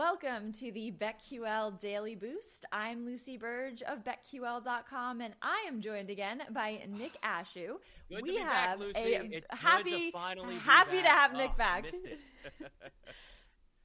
Welcome to the BetQL Daily Boost. I'm Lucy Burdge of BetQL.com, and I am joined again by Nick Ashooh. Good we to be have back, Lucy. a it's happy, good to finally be happy to back. have Nick Oh, back. Missed it.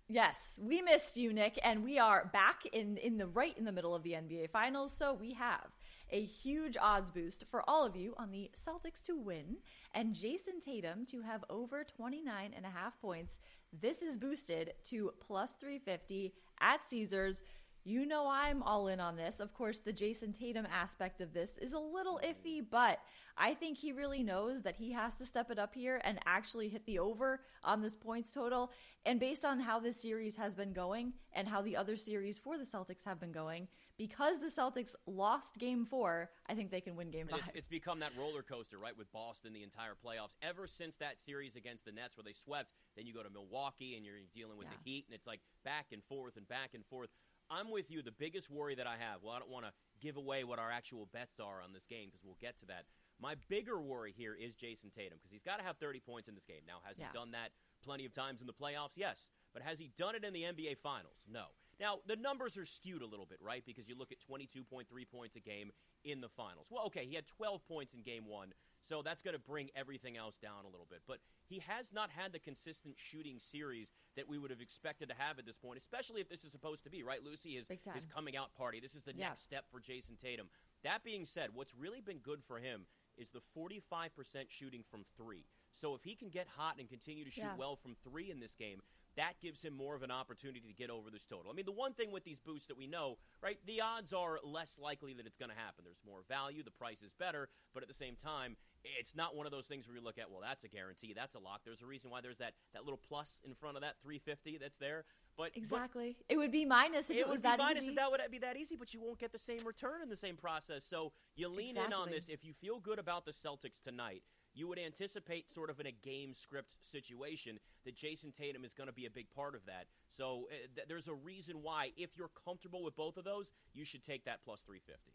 Yes, we missed you, Nick, and we are back in in the right in the middle of the NBA Finals. So we have a huge odds boost for all of you on the Celtics to win and Jayson Tatum to have over 29 and a half points. This is boosted to plus 350 at Caesars. You know I'm all in on this. Of course, the Jayson Tatum aspect of this is a little iffy, but I think he really knows that he has to step it up here and actually hit the over on this points total. And based on how this series has been going and how the other series for the Celtics have been going, because the Celtics lost game four, I think they can win game five. It's, it's become that roller coaster, right, with Boston the entire playoffs. Ever since that series against the Nets where they swept, then you go to Milwaukee and you're dealing with Yeah. the Heat, and it's like back and forth and back and forth. I'm with you. The biggest worry that I have, well, I don't want to give away what our actual bets are on this game because we'll get to that. My bigger worry here is Jayson Tatum because he's got to have 30 points in this game. Now, has Yeah. he done that plenty of times in the playoffs? Yes. But has he done it in the NBA Finals? No. Now, the numbers are skewed a little bit, right? Because you look at 22.3 points a game in the finals. Well, okay, he had 12 points in game one, so that's going to bring everything else down a little bit. But he has not had the consistent shooting series that we would have expected to have at this point, especially if this is supposed to be, right? Lucy, his, Big his coming out party. This is the Yeah. next step for Jayson Tatum. That being said, what's really been good for him is the 45% shooting from three. So if he can get hot and continue to shoot Yeah. well from three in this game, that gives him more of an opportunity to get over this total. I mean, the one thing with these boosts that we know, right, the odds are less likely that it's going to happen. There's more value, the price is better, but at the same time, it's not one of those things where you look at, well, that's a guarantee, that's a lock. There's a reason why there's that, that little plus in front of that 350 that's there. But but exactly. it would be minus if it, it was would be that minus easy. if that would be that easy, but you won't get the same return in the same process. So you lean in on this. If you feel good about the Celtics tonight, you would anticipate sort of in a game script situation that Jayson Tatum is going to be a big part of that. So uh, th- there's a reason why, if you're comfortable with both of those, you should take that plus 350.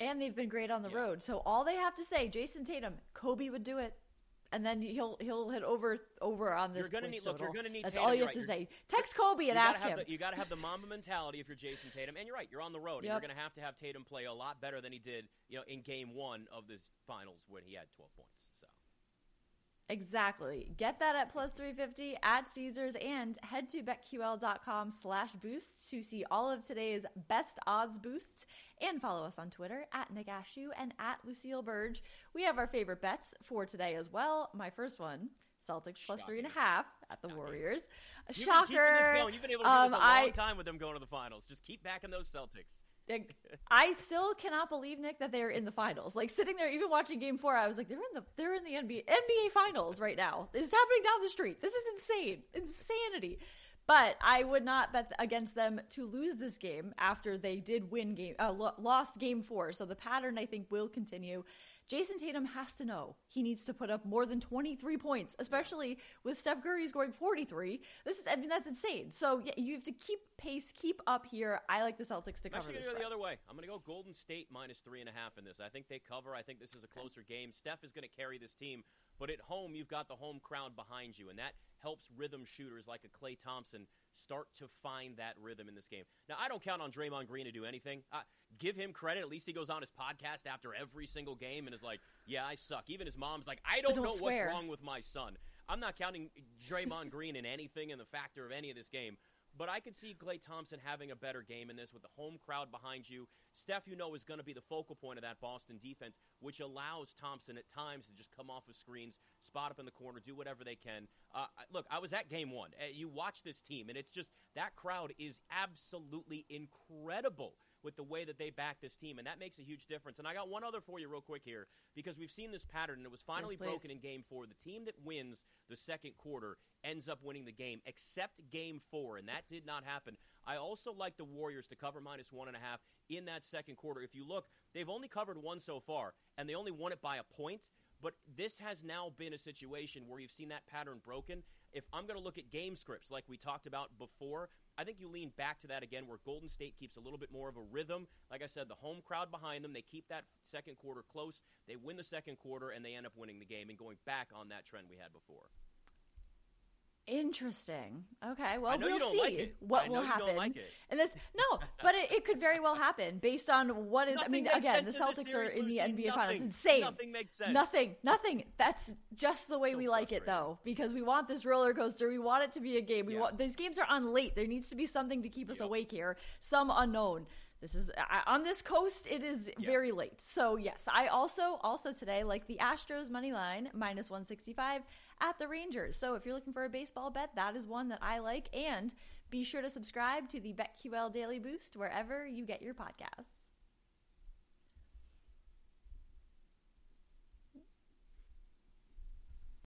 and they've been great on the Yeah. road. So all they have to say, Jayson Tatum, Kobe would do it, and then he'll he'll hit over over on this. You're gonna need- look, you're gonna need That's Tatum, all you have to right, say. Text Kobe and ask him. The, you got to have the Mamba mentality if you're Jayson Tatum, and you're right. You're on the road, and you're going to have to have Tatum play a lot better than he did, you know, in Game One of this finals when he had 12 points. So. Exactly. Get that at plus 350 at Caesars and head to betql.com slash boosts to see all of today's best odds boosts and follow us on Twitter at Nick Ashooh and at Lucille Burdge. We have our favorite bets for today as well. My first one, Celtics plus three and a Shocking. half at the Warriors. A You've Shocker. Been. You've been able to do Um, this a long I- time with them going to the finals. Just keep backing those Celtics. Like, I still cannot believe Nick that they're in the finals. Like sitting there, even watching Game Four, I was like, they're in the they're in the NBA NBA Finals right now. This is happening down the street. This is insane, insanity. But I would not bet against them to lose this game after they did win game uh, lost Game Four. So the pattern I think will continue. Jayson Tatum has to know he needs to put up more than 23 points, especially with Steph Curry scoring 43. This is, I mean, that's insane. So yeah, you have to keep pace, keep up here. I like the Celtics to I'm cover this. going to go the other way. I'm going to go Golden State minus three and a half in this. I think they cover. I think this is a closer game. Steph is going to carry this team, but at home you've got the home crowd behind you, and that helps rhythm shooters like a Klay Thompson start to find that rhythm in this game. Now I don't count on Draymond Green to do anything. Uh, give him credit. At least he goes on his podcast after every single game and is like, "Yeah, I suck." Even his mom's like, "I don't, don't know swear. what's wrong with my son." I'm not counting Draymond Green in anything in the factor of any of this game. But I could see Klay Thompson having a better game in this with the home crowd behind you. Steph, you know, is going to be the focal point of that Boston defense, which allows Thompson at times to just come off of screens, spot up in the corner, do whatever they can. Uh, look, I was at game one. Uh, You watch this team, and it's just that crowd is absolutely incredible with the way that they back this team, and that makes a huge difference. And I got one other for you, real quick here, because we've seen this pattern, and it was finally please. broken in game four. The team that wins the second quarter ends up winning the game, except game four, and that did not happen. I also like the Warriors to cover minus one and a half in that second quarter. If you look, they've only covered one so far, and they only won it by a point. But this has now been a situation where you've seen that pattern broken. If I'm going to look at game scripts like we talked about before, I think you lean back to that again where Golden State keeps a little bit more of a rhythm. Like I said, the home crowd behind them, they keep that second quarter close. They win the second quarter, and they end up winning the game and going back on that trend we had before. Interesting. Okay, well, we'll see like what will happen. like. And this, no, but it, it could very well happen based on what is. Nothing I mean, again, the Celtics this are in the. NBA Finals. Nothing. It's insane. Nothing makes sense. Nothing. Nothing. That's just the way So we like it, though, because we want this roller coaster. We want it to be a game. We Yeah. want these games are on late. There needs to be something to keep us Yep. awake here. Some unknown. This is I- on this coast. It is Yes. very late. So yes, I also also today like the Astros money line minus one sixty five at the Rangers. So if you're looking for a baseball bet, that is one that I like. And be sure to subscribe to the BetQL Daily Boost wherever you get your podcasts.